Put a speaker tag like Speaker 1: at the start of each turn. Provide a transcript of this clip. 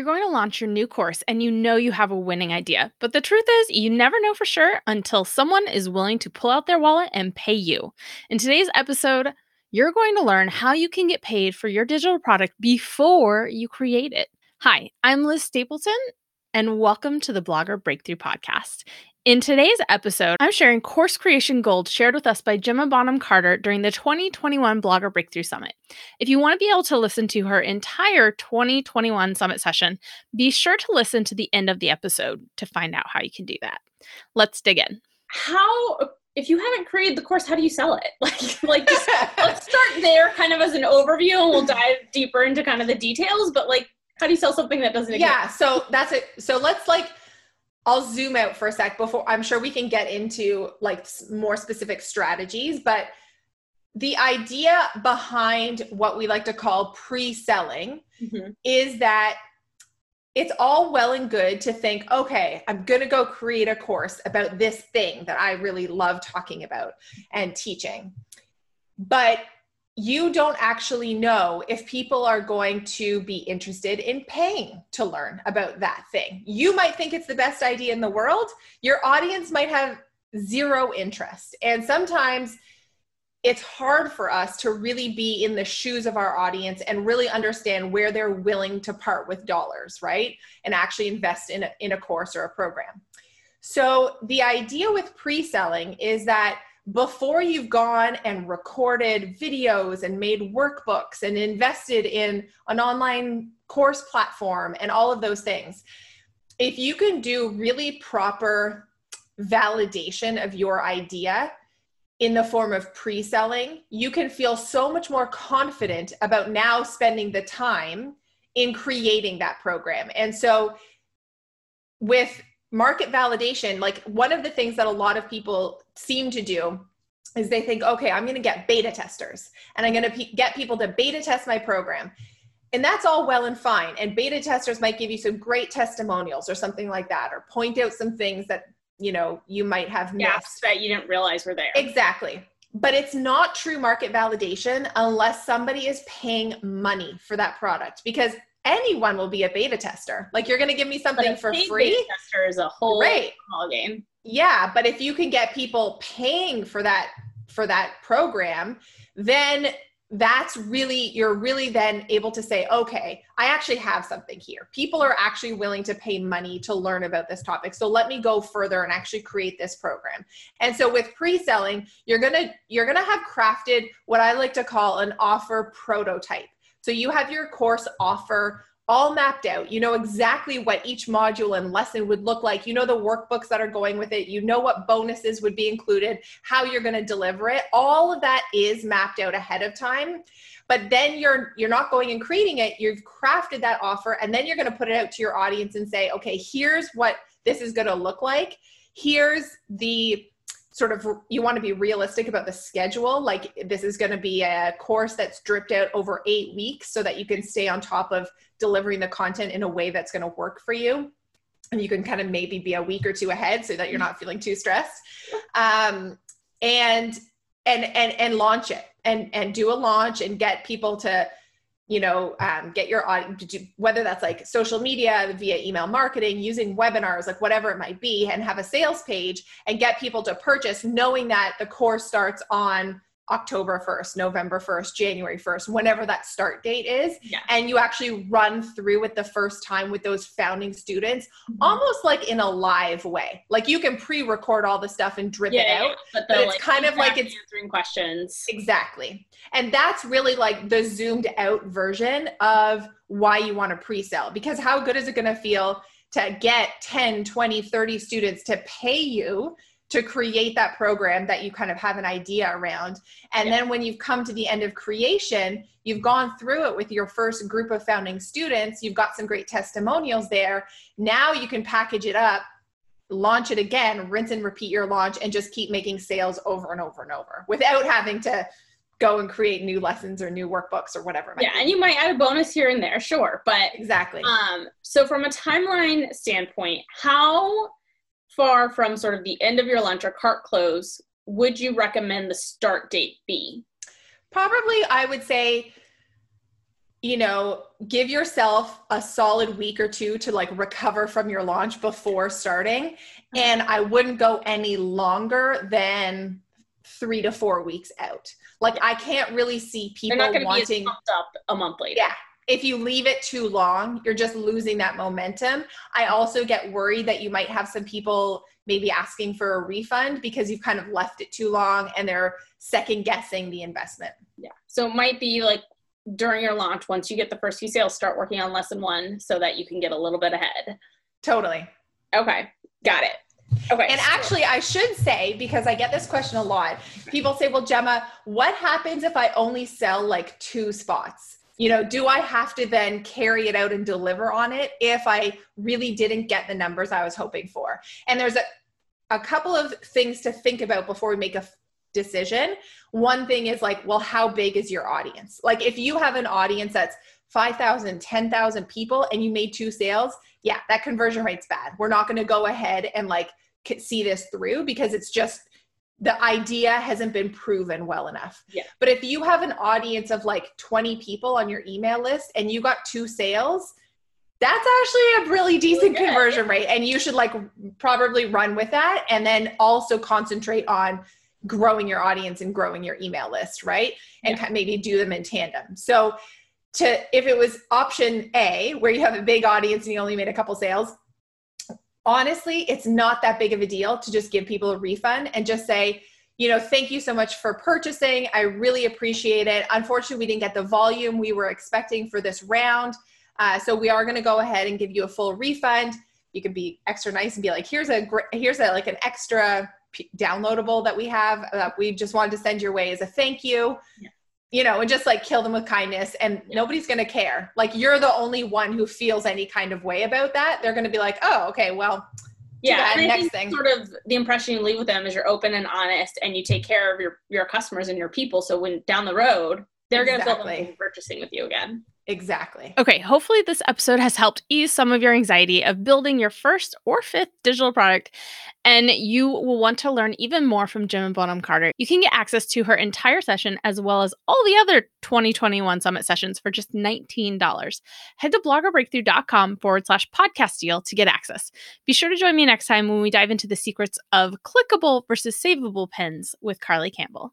Speaker 1: you're going to launch your new course and you know you have a winning idea, but the truth is, you never know for sure until someone is willing to pull out their wallet and pay you. In today's episode, you're going to learn how you can get paid for your digital product before you create it. Hi, I'm Liz Stapleton, and welcome to the Blogger Breakthrough Podcast. In today's episode, I'm sharing course creation gold shared with us by Gemma Bonham Carter during the 2021 Blogger Breakthrough Summit. If you want to be able to listen to her entire 2021 summit session, be sure to listen to the end of the episode to find out how you can do that. Let's dig in.
Speaker 2: How if you haven't created the course, how do you sell it? Like, like just, let's start there, kind of as an overview, and we'll dive deeper into kind of the details. But like, how do you sell something that doesn't
Speaker 3: exist? Yeah, so that's it. So let's like I'll zoom out for a sec before I'm sure we can get into like more specific strategies, but the idea behind what we like to call pre-selling mm-hmm. is that it's all well and good to think, okay, I'm going to go create a course about this thing that I really love talking about and teaching. But you don't actually know if people are going to be interested in paying to learn about that thing. You might think it's the best idea in the world, your audience might have zero interest. And sometimes it's hard for us to really be in the shoes of our audience and really understand where they're willing to part with dollars, right? And actually invest in a, in a course or a program. So the idea with pre-selling is that before you've gone and recorded videos and made workbooks and invested in an online course platform and all of those things, if you can do really proper validation of your idea in the form of pre selling, you can feel so much more confident about now spending the time in creating that program. And so, with market validation, like one of the things that a lot of people seem to do is they think, okay, I'm going to get beta testers and I'm going to get people to beta test my program. And that's all well and fine. And beta testers might give you some great testimonials or something like that, or point out some things that, you know, you might have missed.
Speaker 2: Gaps that you didn't realize were there.
Speaker 3: Exactly. But it's not true market validation unless somebody is paying money for that product because anyone will be a beta tester. Like you're going to give me something for free.
Speaker 2: Beta tester is a whole right. game.
Speaker 3: Yeah, but if you can get people paying for that for that program, then that's really you're really then able to say okay i actually have something here. People are actually willing to pay money to learn about this topic. So let me go further and actually create this program. And so with pre-selling you're gonna you're gonna have crafted what i like to call an offer prototype. So you have your course offer all mapped out. You know exactly what each module and lesson would look like. You know the workbooks that are going with it. You know what bonuses would be included, how you're going to deliver it. All of that is mapped out ahead of time. But then you're you're not going and creating it. You've crafted that offer and then you're going to put it out to your audience and say, "Okay, here's what this is going to look like. Here's the sort of you want to be realistic about the schedule like this is going to be a course that's dripped out over 8 weeks so that you can stay on top of delivering the content in a way that's going to work for you. And you can kind of maybe be a week or two ahead so that you're not feeling too stressed. Um, and and and and launch it and and do a launch and get people to you know um, get your audience whether that's like social media via email marketing using webinars like whatever it might be and have a sales page and get people to purchase knowing that the course starts on October 1st, November 1st, January 1st, whenever that start date is. Yeah. And you actually run through it the first time with those founding students, mm-hmm. almost like in a live way. Like you can pre record all the stuff and drip yeah, it out. but, but it's like, kind of like it's
Speaker 2: answering questions.
Speaker 3: Exactly. And that's really like the zoomed out version of why you want to pre sell. Because how good is it going to feel? to get 10, 20, 30 students to pay you to create that program that you kind of have an idea around. And yeah. then when you've come to the end of creation, you've gone through it with your first group of founding students, you've got some great testimonials there. Now you can package it up, launch it again, rinse and repeat your launch, and just keep making sales over and over and over without having to go and create new lessons or new workbooks or whatever.
Speaker 2: yeah, be. and you might add a bonus here and there, sure, but
Speaker 3: exactly.
Speaker 2: Um, so from a timeline standpoint, how far from sort of the end of your lunch or cart close would you recommend the start date be?
Speaker 3: Probably, I would say you know, give yourself a solid week or two to like recover from your launch before starting. Mm-hmm. And I wouldn't go any longer than three to four weeks out. Like I can't really see people
Speaker 2: They're not to
Speaker 3: wanting
Speaker 2: be as up a month later.
Speaker 3: Yeah. If you leave it too long, you're just losing that momentum. I also get worried that you might have some people maybe asking for a refund because you've kind of left it too long and they're second guessing the investment.
Speaker 2: Yeah. So it might be like during your launch, once you get the first few sales, start working on lesson one so that you can get a little bit ahead.
Speaker 3: Totally.
Speaker 2: Okay. Got it. Okay.
Speaker 3: And actually, I should say, because I get this question a lot, people say, well, Gemma, what happens if I only sell like two spots? You know, do I have to then carry it out and deliver on it if I really didn't get the numbers I was hoping for? And there's a, a couple of things to think about before we make a decision. One thing is like, well, how big is your audience? Like, if you have an audience that's 5,000, 10,000 people and you made two sales, yeah, that conversion rate's bad. We're not going to go ahead and like see this through because it's just the idea hasn't been proven well enough.
Speaker 2: Yeah.
Speaker 3: But if you have an audience of like 20 people on your email list and you got two sales, that's actually a really decent conversion rate. And you should like probably run with that and then also concentrate on growing your audience and growing your email list, right? And
Speaker 2: Yeah.
Speaker 3: maybe do them in tandem. So to if it was option A where you have a big audience and you only made a couple sales, honestly, it's not that big of a deal to just give people a refund and just say, you know, thank you so much for purchasing. I really appreciate it. Unfortunately, we didn't get the volume we were expecting for this round. Uh, so we are going to go ahead and give you a full refund. You can be extra nice and be like, here's a here's a like an extra p- downloadable that we have that we just wanted to send your way as a thank you.
Speaker 2: Yeah.
Speaker 3: You know, and just like kill them with kindness, and
Speaker 2: Yeah.
Speaker 3: nobody's going to care. Like you're the only one who feels any kind of way about that. They're going to be like, oh, okay, well,
Speaker 2: yeah. and I
Speaker 3: Next
Speaker 2: think
Speaker 3: thing.
Speaker 2: Sort of the impression you leave with them is you're open and honest and you take care of your, your customers and your people. So when down the road, they're going to feel
Speaker 3: Exactly.
Speaker 2: comfortable purchasing with you again.
Speaker 3: Exactly.
Speaker 1: Okay, hopefully this episode has helped ease some of your anxiety of building your first or fifth digital product, and you will want to learn even more from Gemma Bonham Carter. You can get access to her entire session as well as all the other 2021 Summit sessions for just $19. Head to bloggerbreakthrough.com forward slash podcast deal to get access. Be sure to join me next time when we dive into the secrets of clickable versus savable pins with Carly Campbell.